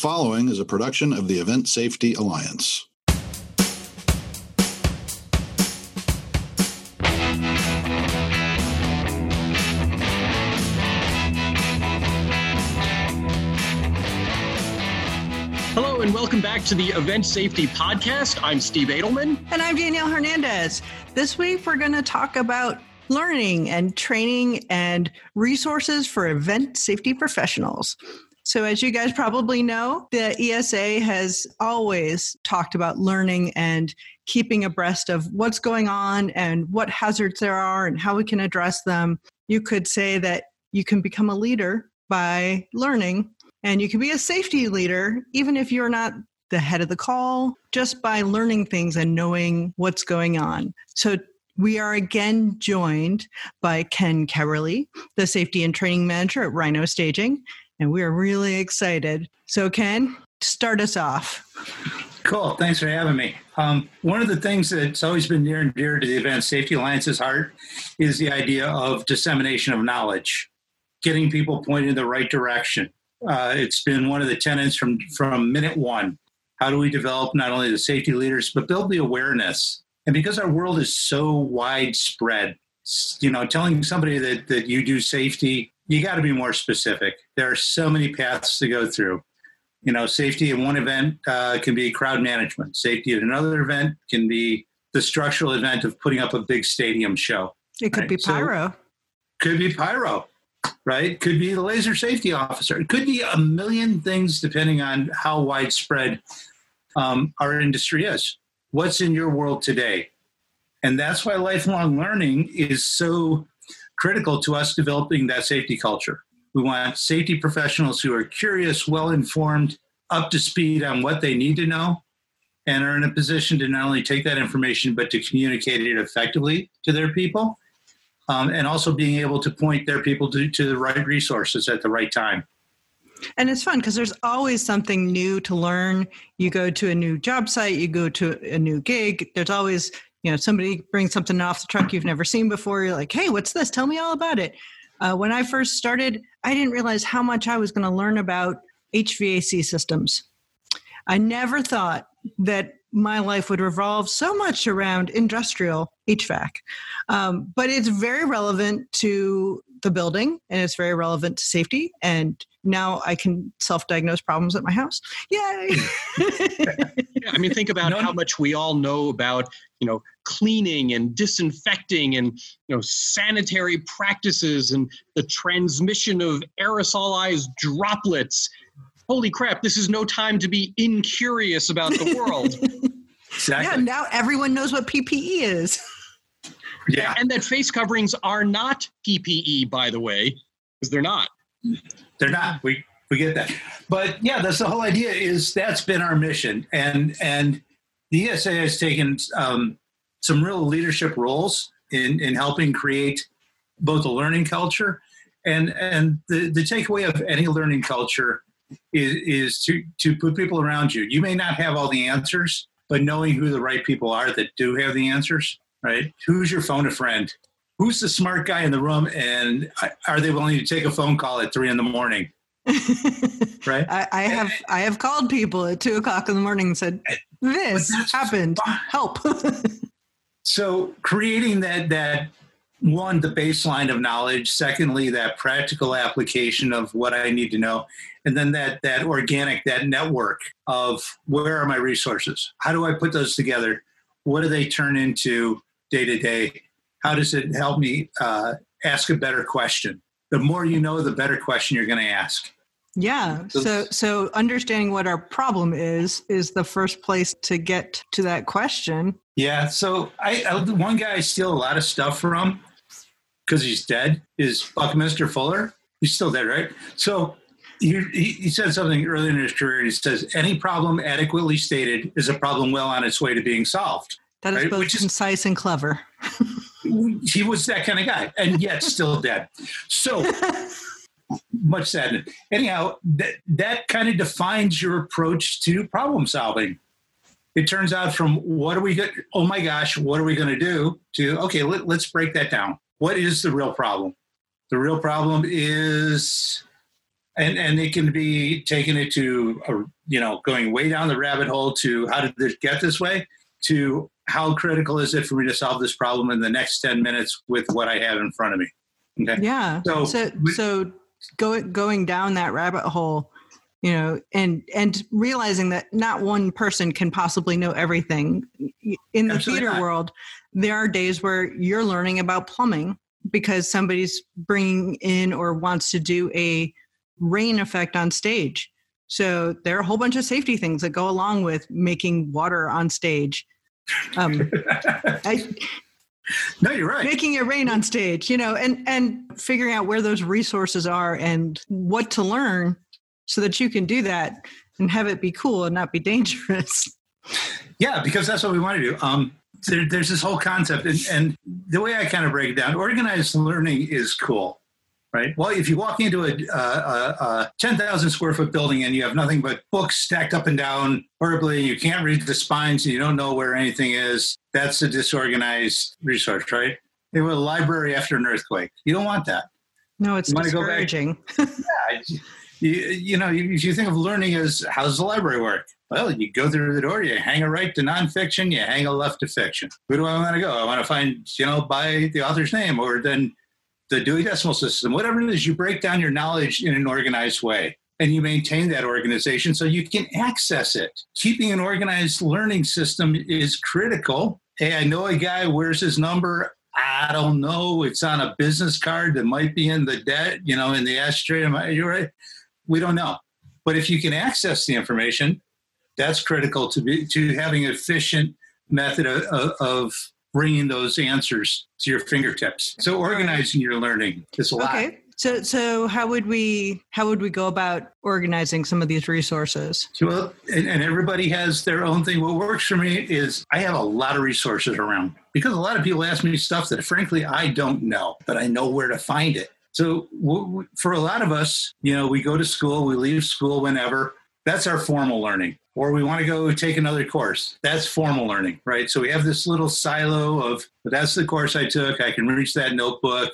following is a production of the Event Safety Alliance. Hello and welcome back to the Event Safety Podcast. I'm Steve Adelman. And I'm Danielle Hernandez. This week we're going to talk about learning and training and resources for event safety professionals. So, as you guys probably know, the ESA has always talked about learning and keeping abreast of what's going on and what hazards there are and how we can address them. You could say that you can become a leader by learning, and you can be a safety leader even if you're not the head of the call, just by learning things and knowing what's going on. So, we are again joined by Ken Keberle, the safety and training manager at Rhino Staging, and we are really excited. So, Ken, start us off. Cool. Thanks for having me. Um, one of the things that's always been near and dear to the Event Safety Alliance's heart is the idea of dissemination of knowledge, getting people pointed in the right direction. Uh, it's been one of the tenets from, from minute one. How do we develop not only the safety leaders, but build the awareness? And because our world is so widespread, you know, telling somebody that, that you do safety you got to be more specific. There are so many paths to go through. You know, safety in one event uh, can be crowd management. Safety at another event can be the structural event of putting up a big stadium show. It could right? be pyro. So, could be pyro, right? Could be the laser safety officer. It could be a million things depending on how widespread um, our industry is. What's in your world today? And that's why lifelong learning is so critical to us developing that safety culture. We want safety professionals who are curious, well informed, up to speed on what they need to know, and are in a position to not only take that information but to communicate it effectively to their people, um, and also being able to point their people to, to the right resources at the right time. And it's fun because there's always something new to learn. You go to a new job site, you go to a new gig, there's always you know somebody brings something off the truck you've never seen before you're like hey what's this? Tell me all about it. Uh, when i first started i didn't realize how much i was going to learn about hvac systems. I never thought that my life would revolve so much around industrial hvac um, but it's very relevant to the building and it's very relevant to safety and now I can self-diagnose problems at my house. Yay! yeah, I mean, think about no, how much we all know about, you know, cleaning and disinfecting and you know sanitary practices and the transmission of aerosolized droplets. Holy crap! This is no time to be incurious about the world. exactly. Yeah, now everyone knows what PPE is. Yeah, and that face coverings are not PPE, by the way, because they're not. They're not. We we get that. But yeah, that's the whole idea. Is that's been our mission, and and the ESA has taken um, some real leadership roles in in helping create both a learning culture and and the the takeaway of any learning culture is is to to put people around you. You may not have all the answers, but knowing who the right people are that do have the answers, right? Who's your phone a friend? who's the smart guy in the room and are they willing to take a phone call at three in the morning right I, I, have i have called people at two o'clock in the morning and said this happened help so creating that that one the baseline of knowledge secondly that practical application of what i need to know and then that that organic that network of where are my resources how do i put those together what do they turn into day to day how does it help me uh, ask a better question? The more you know, the better question you're going to ask. Yeah. So so understanding what our problem is is the first place to get to that question. Yeah. So I, I one guy I steal a lot of stuff from because he's dead is Buckminster Fuller. He's still dead, right? So he, he said something early in his career. He says any problem adequately stated is a problem well on its way to being solved. That is right? both Which concise is, and clever. he was that kind of guy, and yet still dead. So much sadness. Anyhow, that that kind of defines your approach to problem solving. It turns out from what are we going? Oh my gosh, what are we going to do? To okay, let, let's break that down. What is the real problem? The real problem is and and it can be taking it to a, you know going way down the rabbit hole to how did this get this way to how critical is it for me to solve this problem in the next 10 minutes with what i have in front of me? Okay? Yeah. So so, so going going down that rabbit hole you know and and realizing that not one person can possibly know everything in the Absolutely theater not. world there are days where you're learning about plumbing because somebody's bringing in or wants to do a rain effect on stage. So there are a whole bunch of safety things that go along with making water on stage. Um, I, no, you're right. Making it rain on stage, you know, and and figuring out where those resources are and what to learn so that you can do that and have it be cool and not be dangerous. Yeah, because that's what we want to do. Um, there, there's this whole concept, and, and the way I kind of break it down, organized learning is cool right? Well, if you walk into a, a, a 10,000 square foot building and you have nothing but books stacked up and down horribly, and you can't read the spines, and you don't know where anything is, that's a disorganized resource, right? They were a library after an earthquake. You don't want that. No, it's you discouraging. yeah, you, you know, if you think of learning as how does the library work? Well, you go through the door, you hang a right to nonfiction, you hang a left to fiction. Who do I want to go? I want to find, you know, by the author's name, or then the Dewey Decimal System, whatever it is, you break down your knowledge in an organized way and you maintain that organization so you can access it. Keeping an organized learning system is critical. Hey, I know a guy, where's his number? I don't know. It's on a business card that might be in the debt, you know, in the ashtray. You're right. We don't know. But if you can access the information, that's critical to be to having an efficient method of, of bringing those answers to your fingertips. So organizing your learning is a lot. Okay. So, so how would we how would we go about organizing some of these resources? Well, and, and everybody has their own thing. What works for me is I have a lot of resources around because a lot of people ask me stuff that, frankly, I don't know, but I know where to find it. So, for a lot of us, you know, we go to school, we leave school whenever. That's our formal learning or we want to go take another course. That's formal learning, right? So we have this little silo of that's the course I took. I can reach that notebook,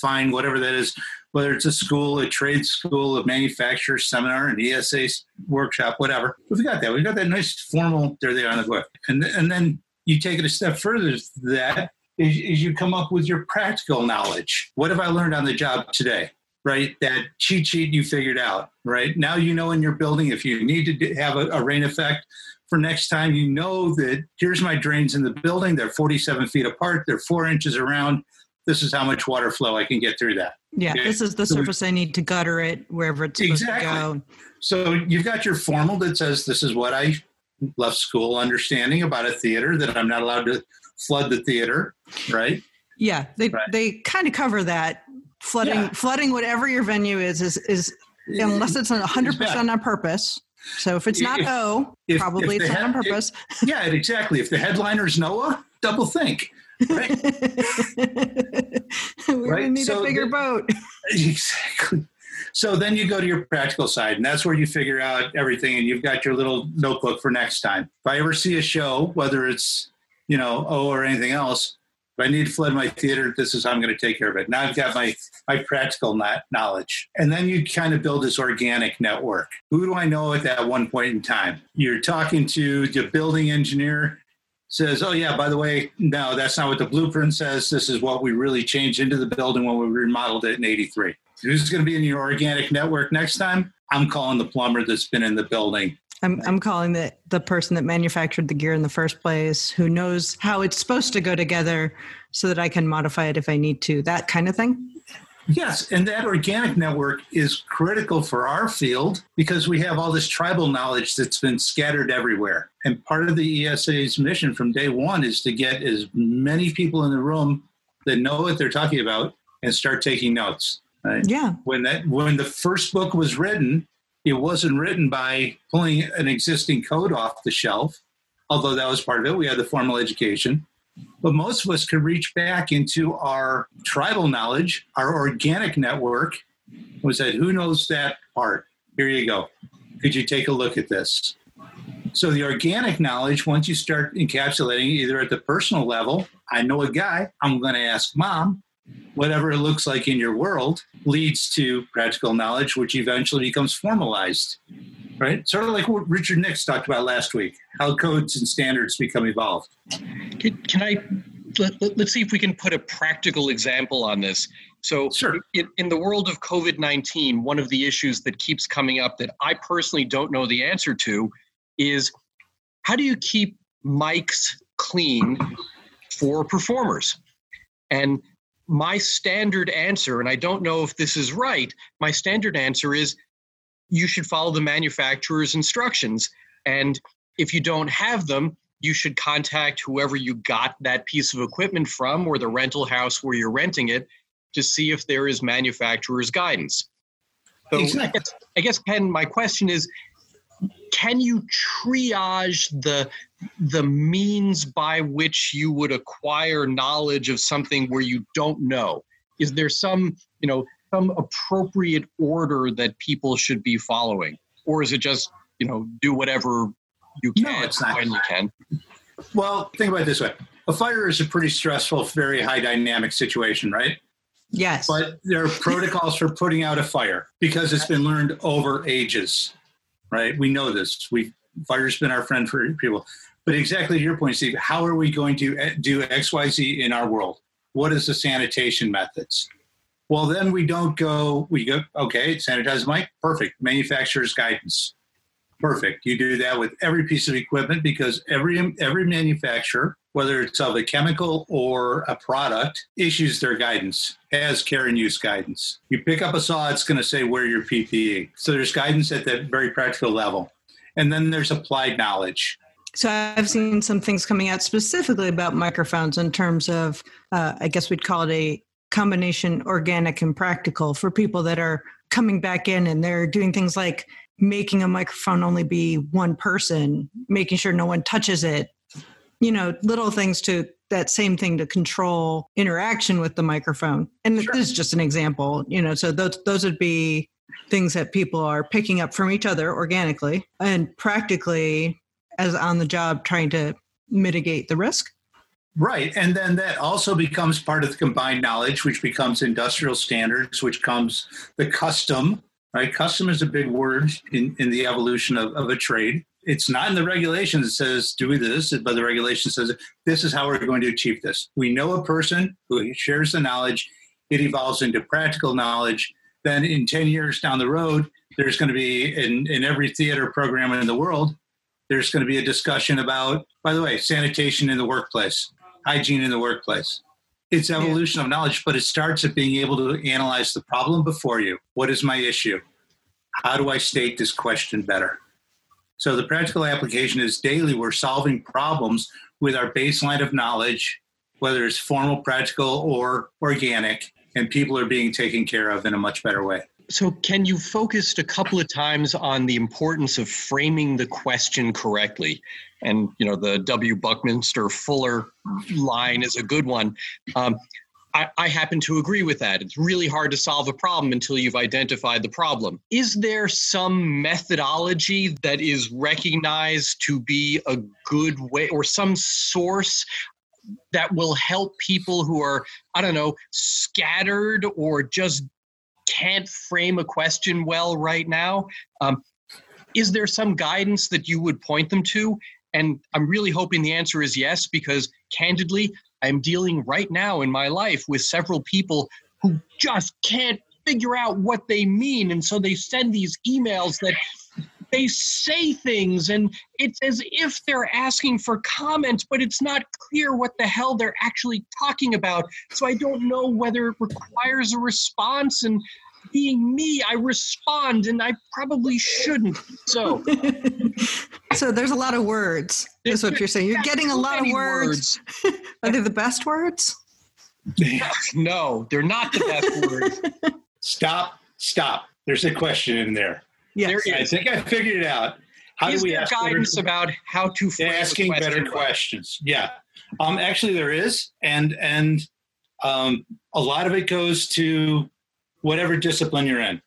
find whatever that is, whether it's a school, a trade school, a manufacturer seminar, an ESA workshop, whatever. We've got that. We've got that nice formal, there they are on the book. And, and then you take it a step further that is, is you come up with your practical knowledge. What have I learned on the job today? right? That cheat sheet you figured out, right? Now you know in your building if you need to have a, a, rain effect for next time, you know that here's my drains in the building. They're 47 feet apart, they're four inches around. This is how much water flow I can get through that. Yeah, okay? this is the surface I need to gutter it wherever it's supposed exactly. to go. So you've got your formal that says this is what I left school understanding about a theater that I'm not allowed to flood the theater, right? Yeah, they right. they kind of cover that flooding yeah. flooding whatever your venue is is is unless it's 100% on purpose so if it's not if, o if, probably if it's not on purpose yeah exactly if the headliner's noah double think right we're right? gonna need so a bigger the, boat exactly so then you go to your practical side and that's where you figure out everything and you've got your little notebook for next time if i ever see a show whether it's you know o or anything else if I need to flood my theater, this is how I'm going to take care of it. Now I've got my my practical knowledge, and then you kind of build this organic network. Who do I know at that one point in time? You're talking to the building engineer. Says, oh yeah, by the way, no, that's not what the blueprint says. This is what we really changed into the building when we remodeled it in '83. Who's going to be in your organic network next time? I'm calling the plumber that's been in the building I'm, I'm calling the, the person that manufactured the gear in the first place, who knows how it's supposed to go together so that I can modify it if I need to, that kind of thing. Yes, and that organic network is critical for our field because we have all this tribal knowledge that's been scattered everywhere. And part of the ESA's mission from day one is to get as many people in the room that know what they're talking about and start taking notes. Right? Yeah. When that when the first book was written, it wasn't written by pulling an existing code off the shelf, although that was part of it. We had the formal education. But most of us could reach back into our tribal knowledge, our organic network, We said, Who knows that part? Here you go. Could you take a look at this? So, the organic knowledge, once you start encapsulating either at the personal level, I know a guy, I'm going to ask mom, whatever it looks like in your world leads to practical knowledge, which eventually becomes formalized. Right? Sort of like what Richard Nix talked about last week how codes and standards become evolved. Can, can I? Let, us let, see if we can put a practical example on this. So, sure. in, in the world of COVID 19, one of the issues that keeps coming up that I personally don't know the answer to is how do you keep mics clean for performers? And my standard answer, and I don't know if this is right, my standard answer is you should follow the manufacturer's instructions. And if you don't have them, you should contact whoever you got that piece of equipment from or the rental house where you're renting it to see if there is manufacturer's guidance. So exactly. I, guess, I guess, Ken, my question is can you triage the the means by which you would acquire knowledge of something where you don't know? Is there some you know some appropriate order that people should be following? Or is it just you know do whatever you can no, it's not. when you can? Well think about it this way. A fire is a pretty stressful very high dynamic situation right? Yes. But there are protocols for putting out a fire because it's been learned over ages right? We know this. We fire's been our friend for people. But exactly to your point, Steve, how are we going to eh, do X, Y, Z in our world? What is the sanitation methods? Well, then we don't go, we go, okay, sanitize mic, perfect. Manufacturer's guidance. Perfect. You do that with every piece of equipment because every every manufacturer, whether it's of a chemical or a product, issues their guidance, has care and use guidance. You pick up a saw, it's going to say wear your PPE. So there's guidance at that very practical level. And then there's applied knowledge. So I've seen some things coming out specifically about microphones in terms of, uh, I guess we'd call it a combination organic and practical for people that are coming back in and they're doing things like making a microphone only be one person, making sure no one touches it, you know, little things to that same thing to control interaction with the microphone. And sure. this is just an example, you know, so those those would be things that people are picking up from each other organically and practically as on the job trying to mitigate the risk. Right. And then that also becomes part of the combined knowledge, which becomes industrial standards, which comes the custom right? Custom is a big word in, in the evolution of, of a trade. It's not in the regulations that says do this, but the regulation says this is how we're going to achieve this. We know a person who shares the knowledge, it evolves into practical knowledge. Then in 10 years down the road, there's going to be in, in every theater program in the world, there's going to be a discussion about, by the way, sanitation in the workplace, hygiene in the workplace. It's evolution yeah. of knowledge, but it starts at being able to analyze the problem before you. What is my issue? How do I state this question better? So the practical application is daily we're solving problems with our baseline of knowledge, whether it's formal, practical, or organic, and people are being taken care of in a much better way. So, Ken you focused a couple of times on the importance of framing the question correctly, and you know the W. Buckminster Fuller line is a good one. Um, I, I happen to agree with that. It's really hard to solve a problem until you've identified the problem. Is there some methodology that is recognized to be a good way, or some source that will help people who are, I don't know, scattered or just can't frame a question well right now. Um, is there some guidance that you would point them to? And I'm really hoping the answer is yes, because candidly, I'm dealing right now in my life with several people who just can't figure out what they mean. And so they send these emails that they say things and it's as if they're asking for comments, but it's not clear what the hell they're actually talking about. So I don't know whether it requires a response. And being me, I respond and I probably shouldn't. So So there's a lot of words. That's what you're saying. You're getting a lot of words. words. Are they the best words? no, they're not the best words. Stop, stop. There's a question in there. Yes. There I think I figured it out. How is do we there guidance better, about how to asking better questions? Yeah, um, actually there is, and and um, a lot of it goes to whatever discipline you're in.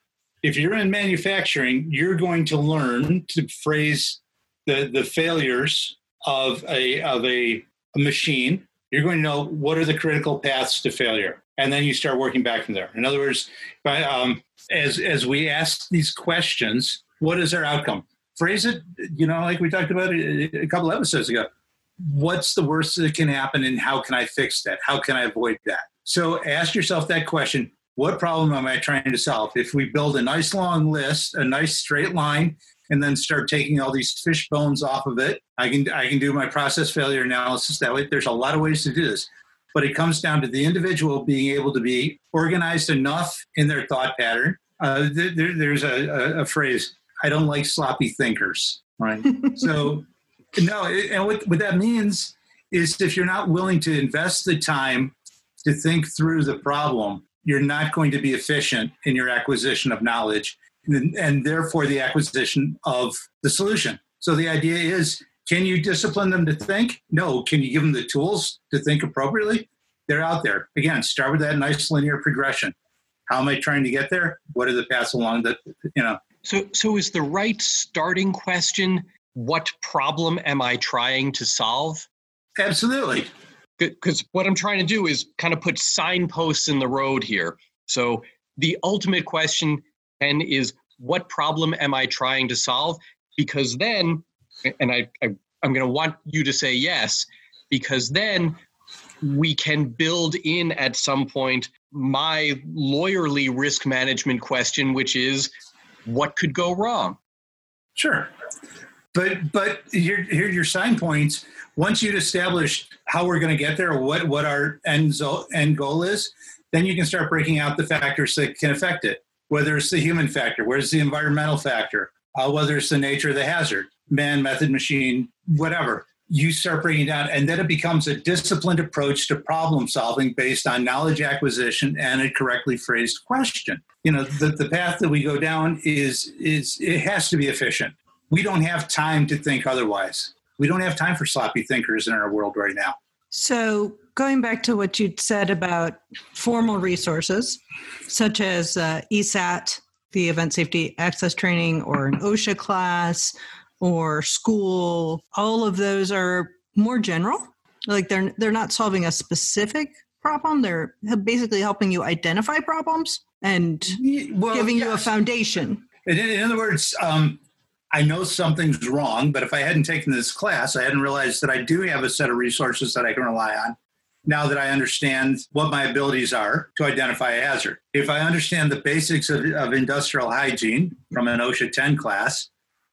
If you're in manufacturing, you're going to learn to phrase the, the failures of a of a, a machine You're going to know what are the critical paths to failure, and then you start working back from there. In other words, by, um, as as we ask these questions, what is our outcome? Phrase it, you know, like we talked about a couple episodes ago. What's the worst that can happen, and how can I fix that? How can I avoid that? So ask yourself that question what problem am I trying to solve? If we build a nice long list, a nice straight line, and then start taking all these fish bones off of it, I can I can do my process failure analysis that way. There's a lot of ways to do this, but it comes down to the individual being able to be organized enough in their thought pattern. Uh, there, there's a, a, a phrase: "I don't like sloppy thinkers." Right. so, no, and what, what that means is if you're not willing to invest the time to think through the problem you're not going to be efficient in your acquisition of knowledge and, and therefore the acquisition of the solution. So the idea is can you discipline them to think? No. Can you give them the tools to think appropriately? They're out there. Again, start with that nice linear progression. How am I trying to get there? What are the paths along that, you know? So, so is the right starting question what problem am I trying to solve? Absolutely because what I'm trying to do is kind of put signposts in the road here. So the ultimate question then is what problem am I trying to solve? Because then, and I, I I'm going to want you to say yes, because then we can build in at some point my lawyerly risk management question, which is what could go wrong? Sure. But but here here your sign points once you've established how we're going to get there, what what our end end goal is, then you can start breaking out the factors that can affect it. Whether it's the human factor, where's the environmental factor, uh, whether it's the nature of the hazard, man, method, machine, whatever. You start breaking down, and then it becomes a disciplined approach to problem solving based on knowledge acquisition and a correctly phrased question. You know, the, the path that we go down is is it has to be efficient. We don't have time to think otherwise we don't have time for sloppy thinkers in our world right now. So, going back to what you'd said about formal resources, such as uh, ESAT, the Event Safety Access Training, or an OSHA class, or school, all of those are more general. Like they're they're not solving a specific problem; they're basically helping you identify problems and well, giving yes. you a foundation. In, in other words, um, I know something's wrong, but if I hadn't taken this class, I hadn't realized that I do have a set of resources that I can rely on now that I understand what my abilities are to identify a hazard. If I understand the basics of, of industrial hygiene from an OSHA 10 class,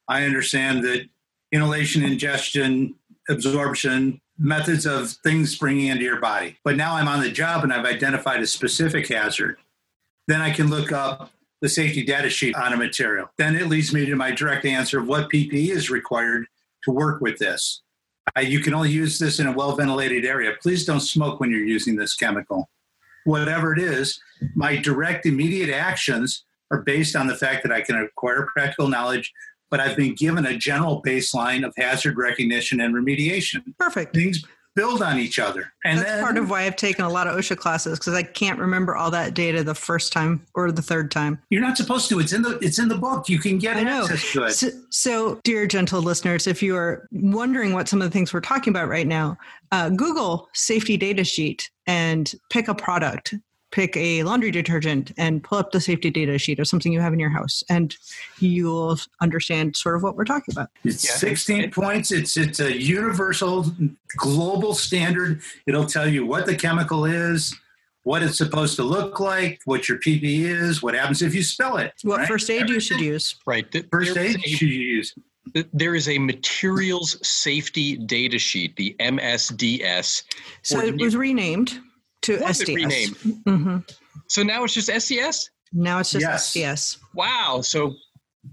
I understand that inhalation, ingestion, absorption, methods of things bringing into your body. But now I'm on the job and I've identified a specific hazard. Then I can look up the safety data sheet on a material. Then it leads me to my direct answer of what PPE is required to work with this. Uh, you can only use this in a well ventilated area. Please don't smoke when you're using this chemical. Whatever it is, my direct immediate actions are based on the fact that I can acquire practical knowledge, but I've been given a general baseline of hazard recognition and remediation. Perfect. Things build on each other. And that's then, part of why I've taken a lot of OSHA classes because I can't remember all that data the first time or the third time. You're not supposed to. It's in the it's in the book. You can get access to it. So, so, dear gentle listeners, if you are wondering what some of the things we're talking about right now, uh, Google safety data sheet and pick a product pick a laundry detergent and pull up the safety data sheet or something you have in your house and you'll understand sort of what we're talking about it's yeah. 16 points it's it's a universal global standard it'll tell you what the chemical is what it's supposed to look like what your pp is what happens if you spill it what right? first aid Everything. you should use right first aid you should use there is a materials safety data sheet, the MSDS. So it was renamed to was SDS. renamed? Mm-hmm. So now it's just SDS. Now it's just yes. SDS. Wow. So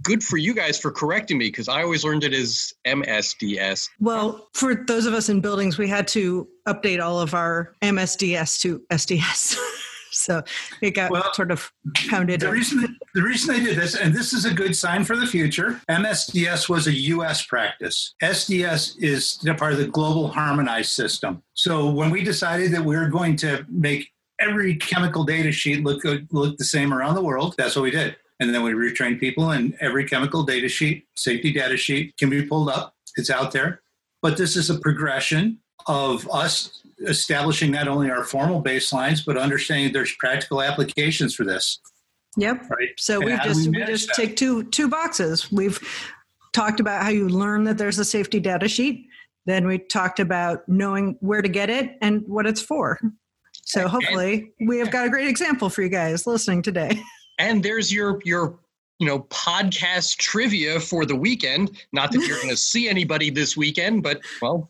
good for you guys for correcting me because I always learned it as MSDS. Well, for those of us in buildings, we had to update all of our MSDS to SDS. so it got well, sort of pounded. The reason, the reason they did this, and this is a good sign for the future, MSDS was a U.S. practice. SDS is part of the global harmonized system. So when we decided that we were going to make every chemical data sheet look look the same around the world, that's what we did. And then we retrained people, and every chemical data sheet, safety data sheet, can be pulled up. It's out there. But this is a progression of us establishing not only our formal baselines, but understanding there's practical applications for this. Yep. Right. So And we've just we we just that? take two two boxes. We've talked about how you learn that there's a safety data sheet. Then we talked about knowing where to get it and what it's for. So hopefully we have got a great example for you guys listening today. And there's your your you know podcast trivia for the weekend. Not that you're going to see anybody this weekend, but well,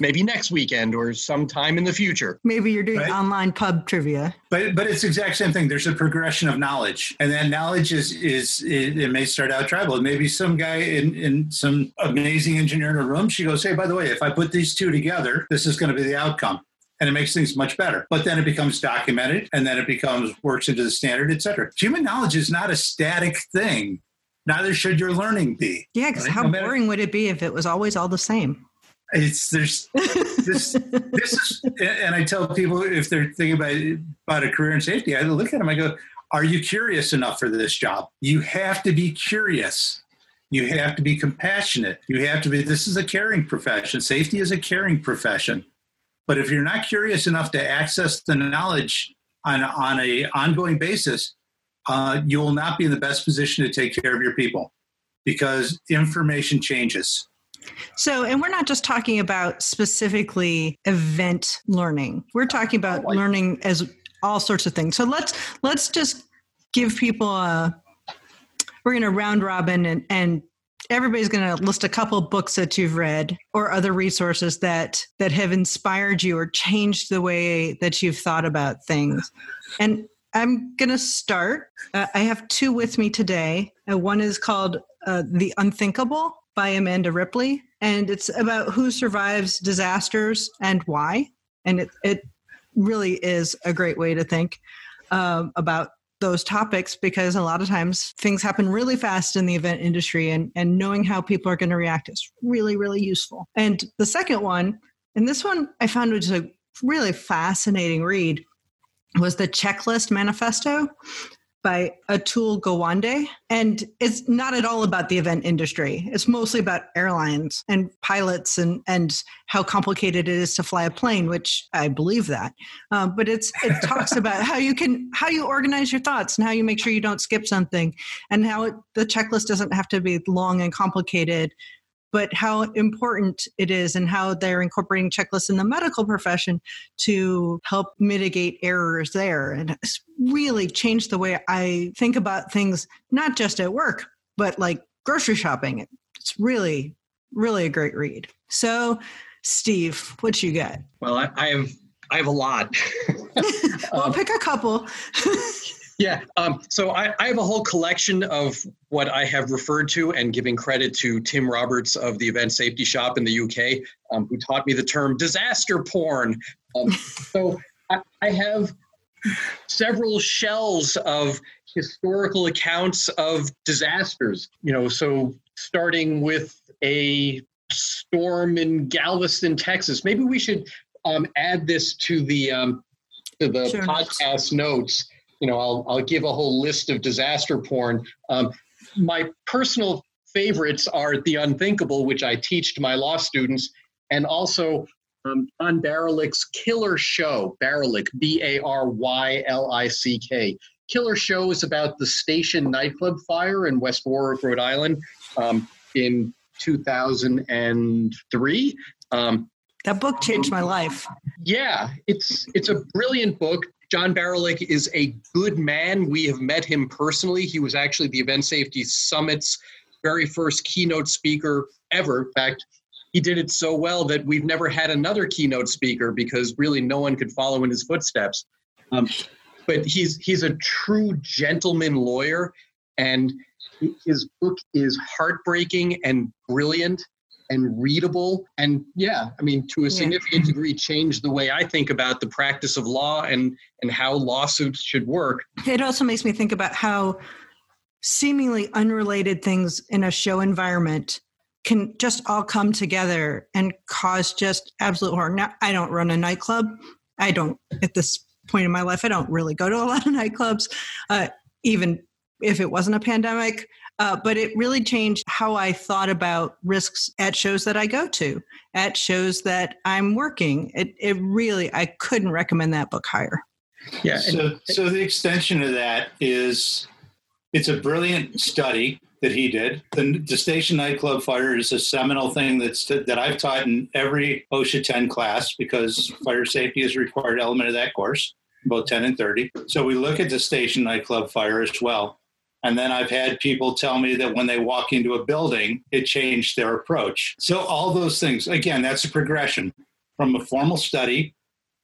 maybe next weekend or sometime in the future. Maybe you're doing Right. online pub trivia. But but it's the exact same thing. There's a progression of knowledge, and that knowledge is is it, it may start out tribal. Maybe some guy in in some amazing engineer in a room. She goes, "Hey, by the way, if I put these two together, this is going to be the outcome." And it makes things much better. But then it becomes documented, and then it becomes works into the standard, et cetera. Human knowledge is not a static thing. Neither should your learning be. Yeah, because Right. how No matter- boring would it be if it was always all the same? It's there's this this is and I tell people if they're thinking about about a career in safety, I look at them, I go, Are you curious enough for this job? You have to be curious. You have to be compassionate. You have to be this is a caring profession. Safety is a caring profession. But if you're not curious enough to access the knowledge on on a ongoing basis, uh, you will not be in the best position to take care of your people because information changes. So, and we're not just talking about specifically event learning. We're talking about learning as all sorts of things. So let's let's just give people a. We're going to round robin and and everybody's going to list a couple books that you've read or other resources that that have inspired you or changed the way that you've thought about things. And I'm going to start. Uh, I have two with me today. Uh, one is called uh, The Unthinkable by Amanda Ripley, and it's about who survives disasters and why. And it, it really is a great way to think um, about those topics because a lot of times things happen really fast in the event industry and, and knowing how people are going to react is really, really useful. And the second one, and this one I found was a really fascinating read, was the Checklist Manifesto by Atul Gawande. And it's not at all about the event industry. It's mostly about airlines and pilots and, and how complicated it is to fly a plane, which I believe that. Um, but it's it talks about how you can how you organize your thoughts and how you make sure you don't skip something and how it, the checklist doesn't have to be long and complicated but how important it is and how they're incorporating checklists in the medical profession to help mitigate errors there. And it's really changed the way I think about things, not just at work, but like grocery shopping. It's really, really a great read. So, Steve, what you got? Well, I, I have I have a lot. well, pick a couple. Yeah. Um, so I, I have a whole collection of what I have referred to and giving credit to Tim Roberts of the Event Safety Shop in the UK, um, who taught me the term disaster porn. Um, so I, I have several shells of historical accounts of disasters. You know, so starting with a storm in Galveston, Texas. Maybe we should um, add this to the um, to the Sure. podcast notes you know, I'll I'll give a whole list of disaster porn. Um, my personal favorites are The Unthinkable, which I teach to my law students, and also um, John Barylick's Killer Show. Barylick, B A R Y L I C K. Killer Show is about the station nightclub fire in West Warwick, Rhode Island, um, in 2003. Um, That book changed my life. yeah, it's it's a brilliant book. John Barylick is a good man. We have met him personally. He was actually the Event Safety Summit's very first keynote speaker ever. In fact, he did it so well that we've never had another keynote speaker because really no one could follow in his footsteps. Um, but he's he's a true gentleman lawyer, and his book is heartbreaking and brilliant and readable and yeah i mean to a Yeah. significant degree changed the way i think about the practice of law and and how lawsuits should work It also makes me think about how seemingly unrelated things in a show environment can just all come together and cause just absolute horror. Now, I don't run a nightclub. I don't, at this point in my life, I don't really go to a lot of nightclubs. Uh, even if it wasn't a pandemic, Uh, but it really changed how I thought about risks at shows that I go to, at shows that I'm working. It, it really, I couldn't recommend that book higher. Yeah. So, so the extension of that is it's a brilliant study that he did. The, the station nightclub fire is a seminal thing that's that I've taught in every OSHA 10 class because fire safety is a required element of that course, both 10 and 30. So we look at the station nightclub fire as well. And then I've had people tell me that when they walk into a building, it changed their approach. So all those things, again, that's a progression from a formal study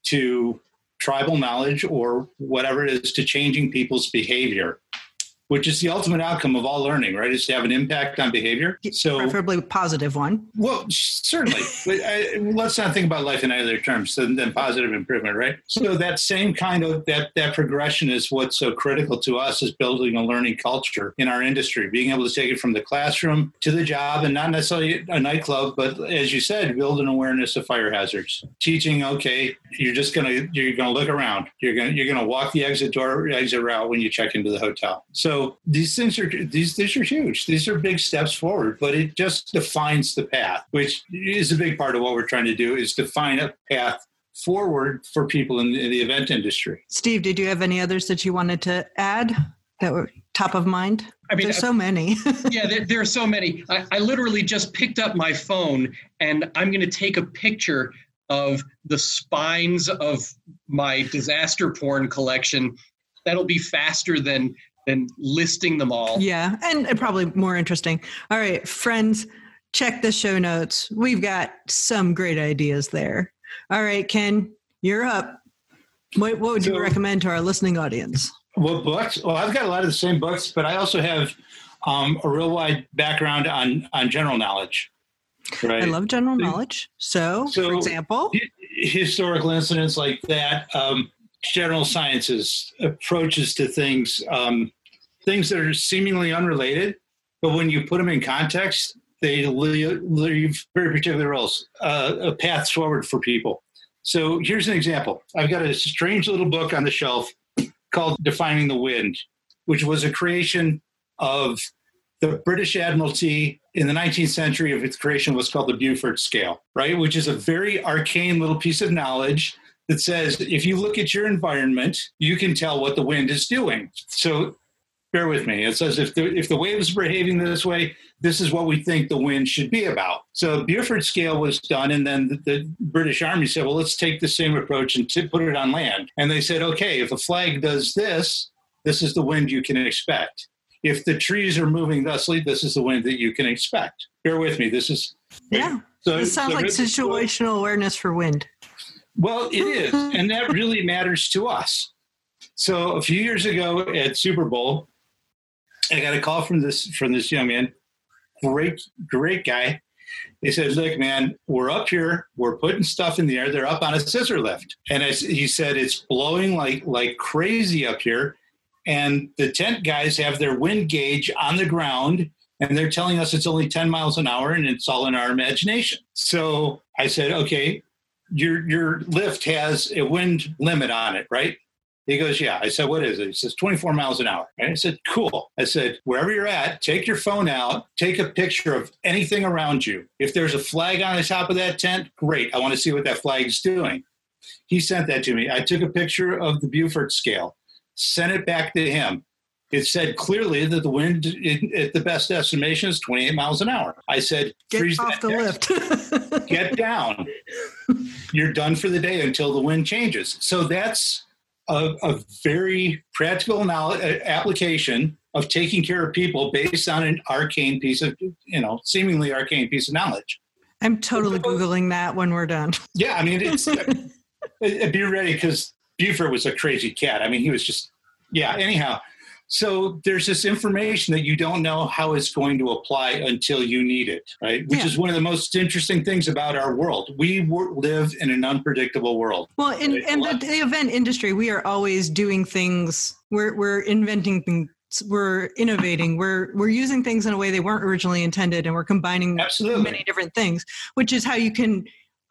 to tribal knowledge or whatever it is to changing people's behavior which is the ultimate outcome of all learning, right? Is to have an impact on behavior. So preferably positive one. Well, certainly. but I, let's not think about life in other terms than, than, positive improvement, right? So that same kind of that that progression is what's so critical to us is building a learning culture in our industry, being able to take it from the classroom to the job, and not necessarily a nightclub, but as you said, build an awareness of fire hazards. Teaching, okay, you're just gonna you're gonna look around. You're gonna you're gonna walk the exit door, exit route when you check into the hotel. So these things are these these are huge. These are big steps forward, but it just defines the path, which is a big part of what we're trying to do is define a path forward for people in the, in the event industry. Steve, did you have any others that you wanted to add that were top of mind? I mean, there's uh, so many. yeah, there, there, are so many. I, I literally just picked up my phone and I'm going to take a picture of the spines of my disaster porn collection. That'll be faster than than listing them all. Yeah, and, and probably more interesting. All right, friends, check the show notes. We've got some great ideas there. All right, Ken, you're up. What, what would so, you recommend to our listening audience? What books? Well, I've got a lot of the same books, but I also have um, a real wide background on on general knowledge. Right. I love general knowledge. So, so for example, historical incidents like that. Um, general sciences approaches to things, um, things that are seemingly unrelated, but when you put them in context, they leave very particular roles, uh, a path forward for people. So here's an example. I've got a strange little book on the shelf called Defining the Wind, which was a creation of the British Admiralty in the 19th century of its creation was called the Beaufort scale, right? Which is a very arcane little piece of knowledge that says if you look at your environment, you can tell what the wind is doing. So bear with me. It says if the if the wave is behaving this way, this is what we think the wind should be about. So Beaufort scale was done, and then the, the British Army said, well, let's take the same approach and t- put it on land. And they said, okay, if a flag does this, this is the wind you can expect. If the trees are moving thusly, this is the wind that you can expect. Bear with me. This is yeah. So, this sounds so like situational awareness for wind. Well, it is, and that really matters to us. So a few years ago at Super Bowl, I got a call from this from this young man, great great guy. He said, "Look, man, we're up here. We're putting stuff in the air. They're up on a scissor lift." And as he said, "It's blowing like like crazy up here." And the tent guys have their wind gauge on the ground, and they're telling us it's only 10 miles an hour, and it's all in our imagination. So I said, "Okay, your your lift has a wind limit on it, right? He goes, Yeah. I said, What is it? He says, 24 miles an hour. And I said, Cool. I said, Wherever you're at, take your phone out, take a picture of anything around you. If there's a flag on the top of that tent, great. I want to see what that flag is doing. He sent that to me. I took a picture of the Beaufort scale, sent it back to him. It said clearly that the wind at the best estimation is 28 miles an hour. I said, Get off the lift. Get down. You're done for the day until the wind changes. So that's a, a very practical knowledge, uh, application of taking care of people based on an arcane piece of, you know, seemingly arcane piece of knowledge. I'm totally Googling that when we're done. Yeah, I mean, it's, be ready because Buford was a crazy cat. I mean, he was just, yeah, anyhow. So there's this information that you don't know how it's going to apply until you need it, right? Which yeah. is one of the most interesting things about our world. We live in an unpredictable world. Well, in, right? in the, the event industry, we are always doing things. We're we're inventing things we're innovating we're we're using things in a way they weren't originally intended and we're combining Absolutely. many different things which is how you can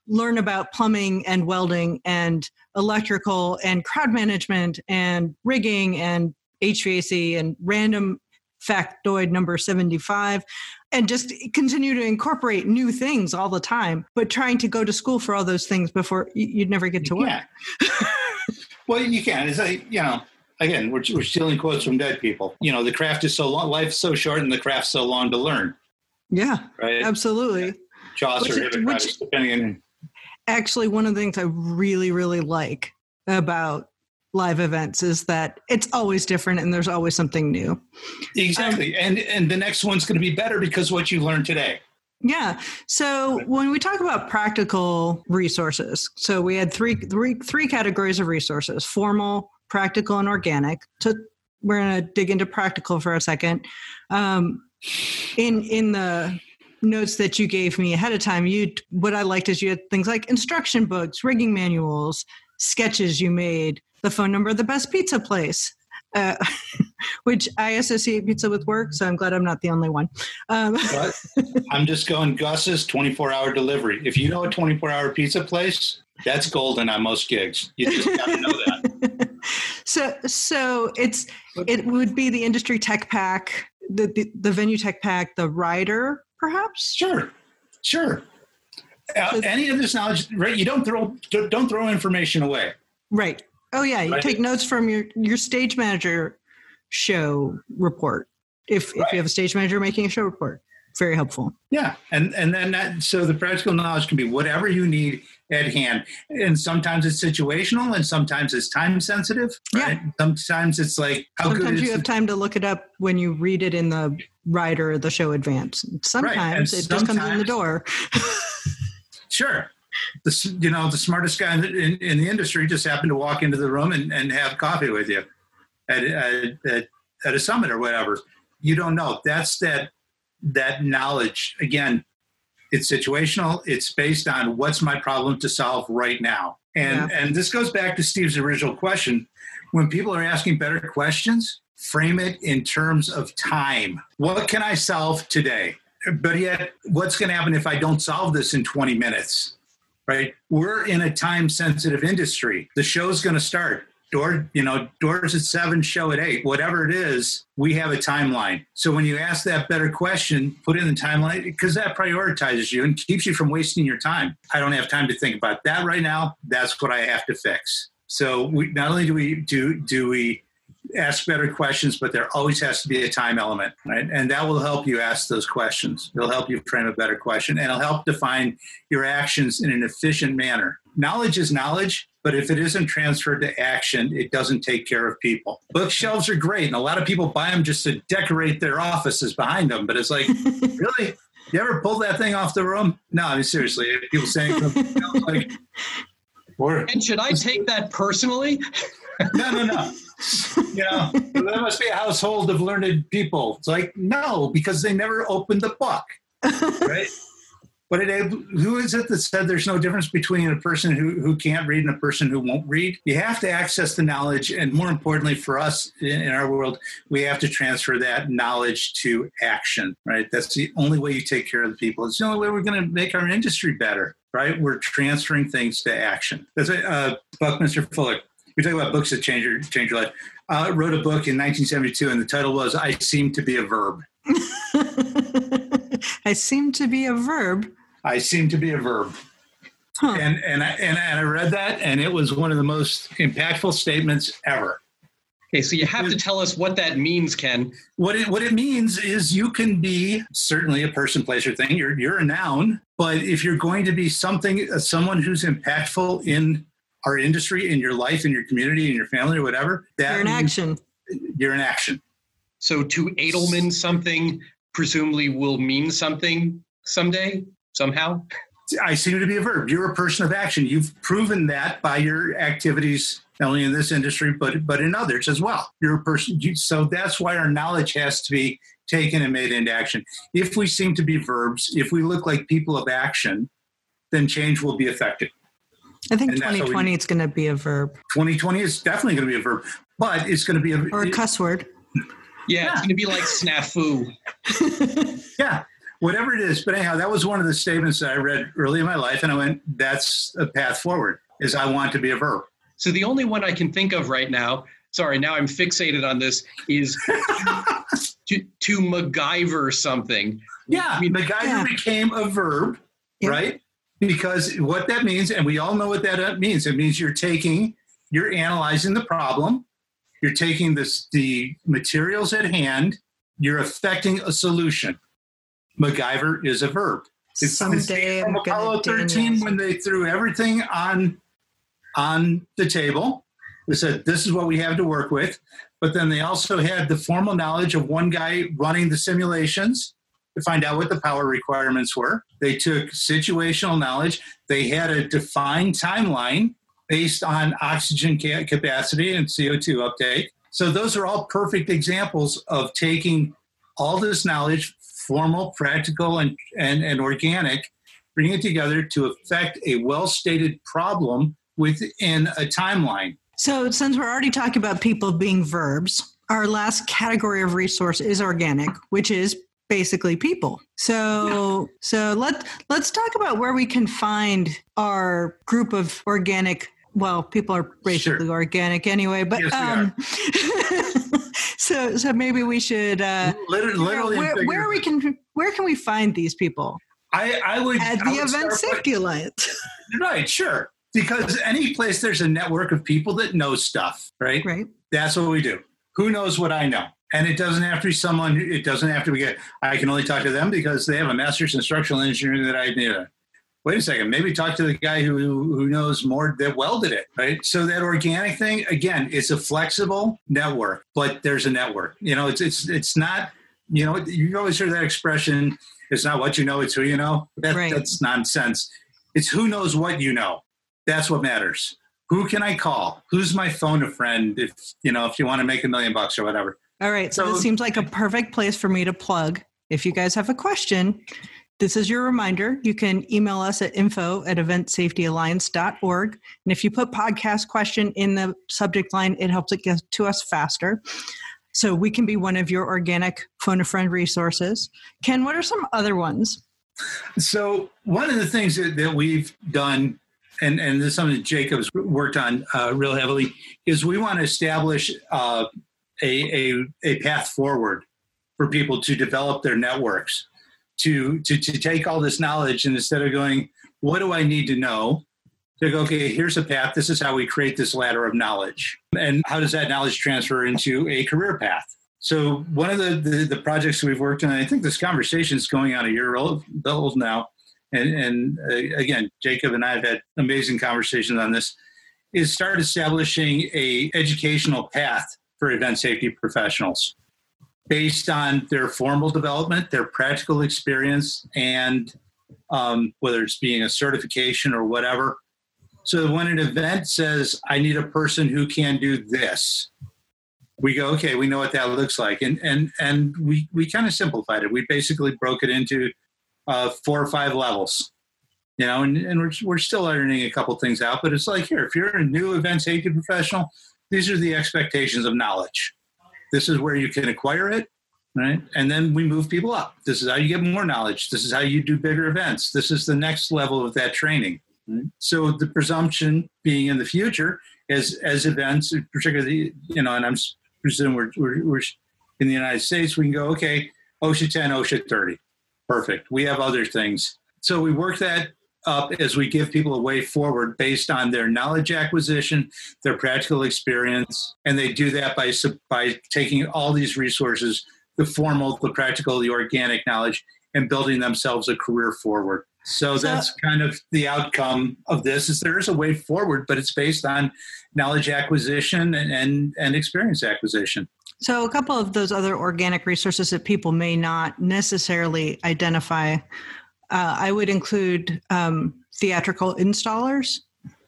learn about plumbing and welding and electrical and crowd management and rigging and HVAC and random factoid number 75 and just continue to incorporate new things all the time but trying to go to school for all those things before you'd never get to work well, you can. It's like, you know, again, we're, we're stealing quotes from dead people. You know, the craft is so long, life's so short, and the craft's so long to learn, yeah right? absolutely Chaucer, Which- which- depending on. actually one of the things I really, really like about live events is that it's always different and there's always something new. Exactly. and and the next one's going to be better because what you learned today. Yeah. So when we talk about practical resources, so we had three, three, three categories of resources: formal, practical, and organic. So we're going to dig into practical for a second. Um, in in the notes that you gave me ahead of time, you what I liked is you had things like instruction books, rigging manuals, sketches you made, the phone number of the best pizza place. Uh, which I associate pizza with work, so I'm glad I'm not the only one. Um, I'm just going Gus's 24 hour delivery. If you know a 24 hour pizza place, that's golden on most gigs. You just got to know that. so so it's it would be the industry tech pack the, the the venue tech pack the rider perhaps Sure, sure. Uh, any of this knowledge, right? You don't throw don't throw information away. right oh yeah you Right. take notes from your your stage manager show report if if you have a stage manager making a show report very helpful Yeah, and and then that so the practical knowledge can be whatever you need at hand, and sometimes it's situational, and sometimes it's time sensitive. Right? Sometimes it's like how good sometimes you have time to look it up when you read it in the rider or the show advance sometimes and it just comes in the door Sure. The, you know, the smartest guy in the, in, in the industry just happened to walk into the room and, and have coffee with you at, at, at, at a summit or whatever. You don't know. That's that, that knowledge. Again, it's situational. It's based on what's my problem to solve right now. And, and this goes back to Steve's original question. When people are asking better questions, frame it in terms of time. What can I solve today? but yet what's going to happen if i don't solve this in 20 minutes right? We're in a time sensitive industry. The show's going to start. Door you know doors at seven show at eight whatever it is we have a timeline. So when you ask that better question put in the timeline because that prioritizes you and keeps you from wasting your time. I don't have time to think about that right now. That's what i have to fix. So we not only do we do do we ask better questions, but there always has to be a time element, right? And that will help you ask those questions. It'll help you frame a better question and it'll help define your actions in an efficient manner. Knowledge is knowledge, but if it isn't transferred to action, it doesn't take care of people. Bookshelves are great, and a lot of people buy them just to decorate their offices behind them, but it's like, really? You ever pull that thing off the room? No, I mean, seriously, people saying, like, And should I take that personally? no, no, no. You know, there must be a household of learned people. It's like, no, because they never opened the book, right? But it, who is it that said there's no difference between a person who, who can't read and a person who won't read? You have to access the knowledge. And more importantly, for us in, in our world, we have to transfer that knowledge to action, right? That's the only way you take care of the people. It's the only way we're going to make our industry better, right? We're transferring things to action. That's it. Uh, Buckminster Fuller. We talk about books that change your, change your life. Uh, wrote a book in 1972, and the title was "I Seem to Be a Verb." I seem to be a verb. I seem to be a verb. Huh. And and I, and and I read that, and it was one of the most impactful statements ever. Okay, so you have to tell us what that means, Ken. What it what it means is you can be certainly a person, place, or thing. You're you're a noun, but if you're going to be something, someone who's impactful in our industry, in your life, in your community, in your family, or whatever, that You're in action. You're in action. So to Edelman something presumably will mean something someday, somehow. I seem to be a verb. You're a person of action. You've proven that by your activities, not only in this industry, but but in others as well. You're a person. You, so that's why our knowledge has to be taken and made into action. If we seem to be verbs, if we look like people of action, then change will be effected. I think And that's what we- 2020 it's going to be a verb 2020 is definitely going to be a verb, but it's going to be a or a cuss word. Yeah, it's going to be like snafu. yeah, whatever it is. But anyhow, that was one of the statements that I read early in my life, and I went, "That's a path forward." Is I want to be a verb. So the only one I can think of right now, sorry, now I'm fixated on this, is to, to, to MacGyver something. Yeah, I mean, MacGyver Yeah. became a verb, Yeah. right? Because what that means, and we all know what that means. It means you're taking, you're analyzing the problem, you're taking this the materials at hand, you're affecting a solution. MacGyver is a verb. It's Someday same I'm Apollo 13 when they threw everything on on the table. They said this is what we have to work with, but then they also had the formal knowledge of one guy running the simulations to find out what the power requirements were. They took situational knowledge. They had a defined timeline based on oxygen ca- capacity and CO2 uptake. So those are all perfect examples of taking all this knowledge, formal, practical, and, and, and organic, bringing it together to affect a well stated problem within a timeline. So, since we're already talking about people being verbs, our last category of resource is organic, which is basically people. So, so let let's talk about where we can find our group of organic. Well, people are basically Sure. organic anyway, but Yes, um, so so maybe we should. Uh, Literally, literally where, where we can where can we find these people I, I would at I the would Event start with- Safety Alliance, Right, sure. Because any place there's a network of people that know stuff, right? right? That's what we do. Who knows what I know? And it doesn't have to be someone, it doesn't have to be, I can only talk to them because they have a master's in structural engineering that I need. Wait a second, maybe talk to the guy who, who knows more that welded it, right? So that organic thing, again, it's a flexible network, but there's a network. You know, it's, it's, it's not, you know, you always hear that expression, it's not what you know, it's who you know. That, Right. That's nonsense. It's who knows what you know. That's what matters. Who can I call? Who's my phone a friend if you know if you want to make a million bucks or whatever? All right. So, So- this seems like a perfect place for me to plug. If you guys have a question, this is your reminder. You can email us at info at eventsafetyalliance.org. And if you put podcast question in the subject line, it helps it get to us faster. So we can be one of your organic phone a friend resources. Ken, what are some other ones? So one of the things that, that we've done, and and this is something that Jacob's worked on uh, real heavily, is we want to establish uh, a, a a path forward for people to develop their networks, to to to take all this knowledge and instead of going, what do I need to know? To go, okay, here's a path. This is how we create this ladder of knowledge, and how does that knowledge transfer into a career path? So one of the, the, the projects we've worked on, I think this conversation is going on a year old, old now, and, and uh, again, Jacob and I have had amazing conversations on this, is start establishing a educational path for event safety professionals based on their formal development, their practical experience, and um, whether it's being a certification or whatever. So when an event says, I need a person who can do this, we go, okay, we know what that looks like. And and and we, we kind of simplified it. We basically broke it into uh, four or five levels. You know, and, and we're, we're still ironing a couple things out, but it's like here, if you're a new event safety professional, these are the expectations of knowledge. This is where you can acquire it, right? And then we move people up. This is how you get more knowledge. This is how you do bigger events. This is the next level of that training. right? So the presumption being in the future as as events, particularly you know, and I'm presuming we're, we're, we're in the United States, we can go okay, OSHA 10, OSHA 30, perfect. We have other things, so we work that up as we give people a way forward based on their knowledge acquisition, their practical experience, and they do that by by taking all these resources, the formal, the practical, the organic knowledge, and building themselves a career forward. So, So- that's kind of the outcome of this is there is a way forward, but it's based on knowledge acquisition and, and, and experience acquisition. So, a couple of those other organic resources that people may not necessarily identify, uh, I would include um, theatrical installers,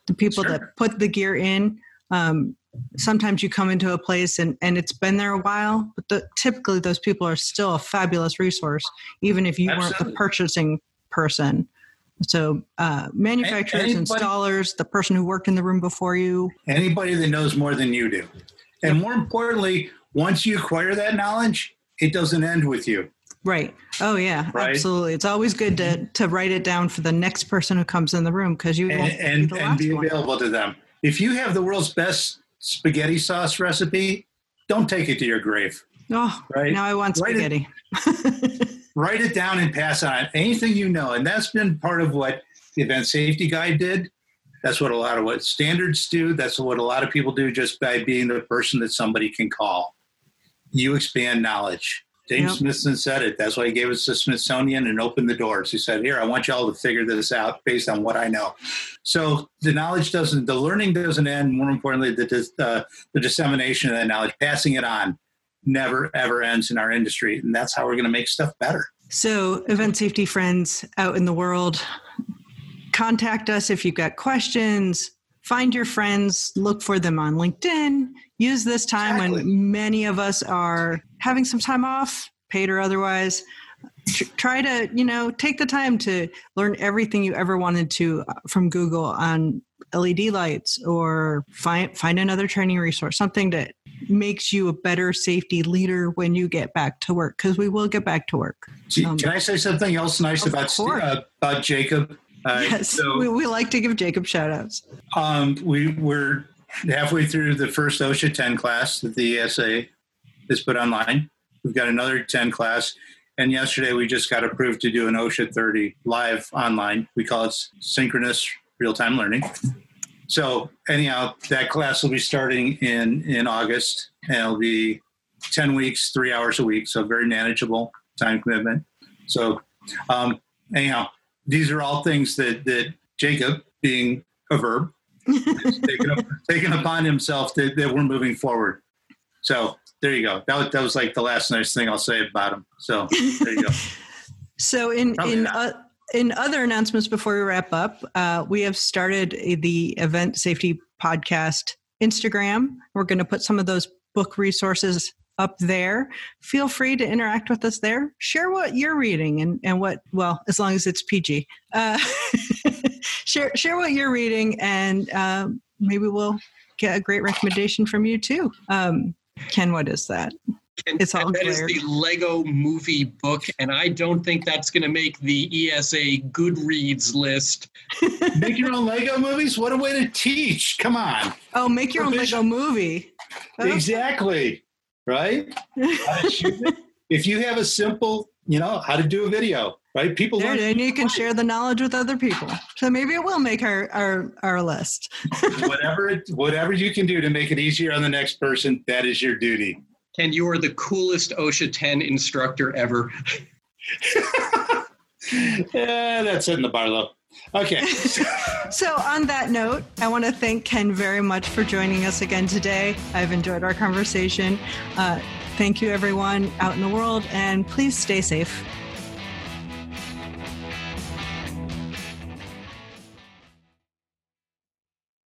the people Sure. that put the gear in. Um, sometimes you come into a place and, and it's been there a while, but the, typically those people are still a fabulous resource, even if you weren't the purchasing person. So, uh, manufacturers, anybody- installers, the person who worked in the room before you. Anybody that knows more than you do. And more importantly, once you acquire that knowledge, it doesn't end with you. Right. Oh yeah, Right. absolutely. It's always good to mm-hmm. to write it down for the next person who comes in the room because you and, won't be and, and be available to them. If you have the world's best spaghetti sauce recipe, don't take it to your grave. Oh, right. Now I want spaghetti. Write it, write it down and pass on anything you know. And that's been part of what the event safety guide did. That's what a lot of what standards do. That's what a lot of people do just by being the person that somebody can call. You expand knowledge. James yep. Smithson said it. That's why he gave us the Smithsonian and opened the doors. He said, Here, I want y'all to figure this out based on what I know. So the knowledge doesn't, the learning doesn't end. More importantly, the, uh, the dissemination of that knowledge, passing it on, never, ever ends in our industry. And that's how we're going to make stuff better. So, event safety friends out in the world, contact us if you've got questions. Find your friends, look for them on LinkedIn. Use this time exactly. when many of us are having some time off, paid or otherwise. Try to, you know, take the time to learn everything you ever wanted to uh, from Google on LED lights or find find another training resource, something that makes you a better safety leader when you get back to work because we will get back to work. Um, Can I say something else nice about uh, about Jacob? Uh, yes, so, we, we like to give Jacob shout outs. Um, we were halfway through the first OSHA 10 class that the ESA has put online. We've got another 10 class. And yesterday we just got approved to do an OSHA 30 live online. We call it synchronous real time learning. So anyhow, that class will be starting in in August, and it'll be ten weeks, three hours a week, so very manageable time commitment. So um, anyhow, these are all things that that Jacob, being a verb, taken, up, taken upon himself that, that we're moving forward. So there you go. That was, that was like the last nice thing I'll say about him. So there you go. so in Probably in uh, in other announcements before we wrap up, uh, we have started the event safety podcast Instagram. We're going to put some of those book resources up there. Feel free to interact with us there. Share what you're reading and, and what, well, as long as it's PG. Uh, share, share what you're reading, and um, maybe we'll get a great recommendation from you too. Um, Ken, what is that? And, it's all that is the Lego movie book, and I don't think that's going to make the ESA Goodreads list. make your own Lego movies? What a way to teach! Come on. Oh, make your own Lego movie. Exactly. Right? if you have a simple, you know, how to do a video, right? People there, and you can share the knowledge with other people. So maybe it will make our our, our list. whatever it, whatever you can do to make it easier on the next person, that is your duty. Ken, you are the coolest OSHA 10 instructor ever. yeah, that's it in the Barlow. Okay. so, on that note, I want to thank Ken very much for joining us again today. I've enjoyed our conversation. Uh, thank you, everyone out in the world, and please stay safe.